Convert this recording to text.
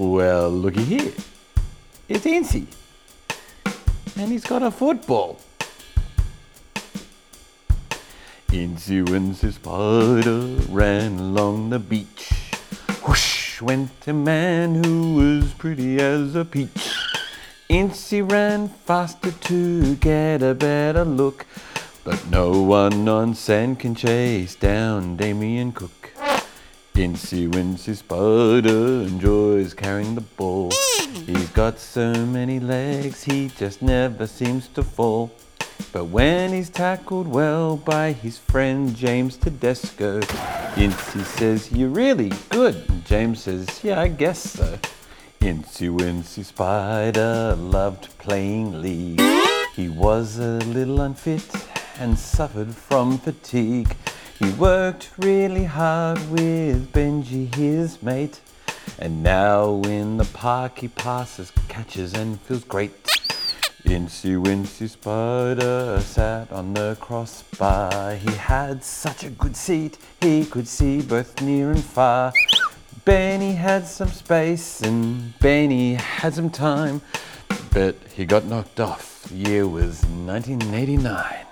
Well, looky here. It's Incy. And he's got a football. Incy Wincy Spider ran along the beach. Whoosh went a man who was pretty as a peach. Incy ran faster to get a better look. But no one on sand can chase down Damien Cook. Incy Wincy Spider enjoys carrying the ball. He's got so many legs, he just never seems to fall. But when he's tackled well by his friend James Tedesco, Incy says, You're really good. And James says, Yeah, I guess so. Incy Wincy Spider loved playing league. He was a little unfit and suffered from fatigue. He worked really hard with Benji, his mate. And now in the park he passes, catches, and feels great. Incy Wincy Spider sat on the crossbar. He had such a good seat, he could see both near and far. Benny had some space and Benny had some time, but he got knocked off. The year was 1989.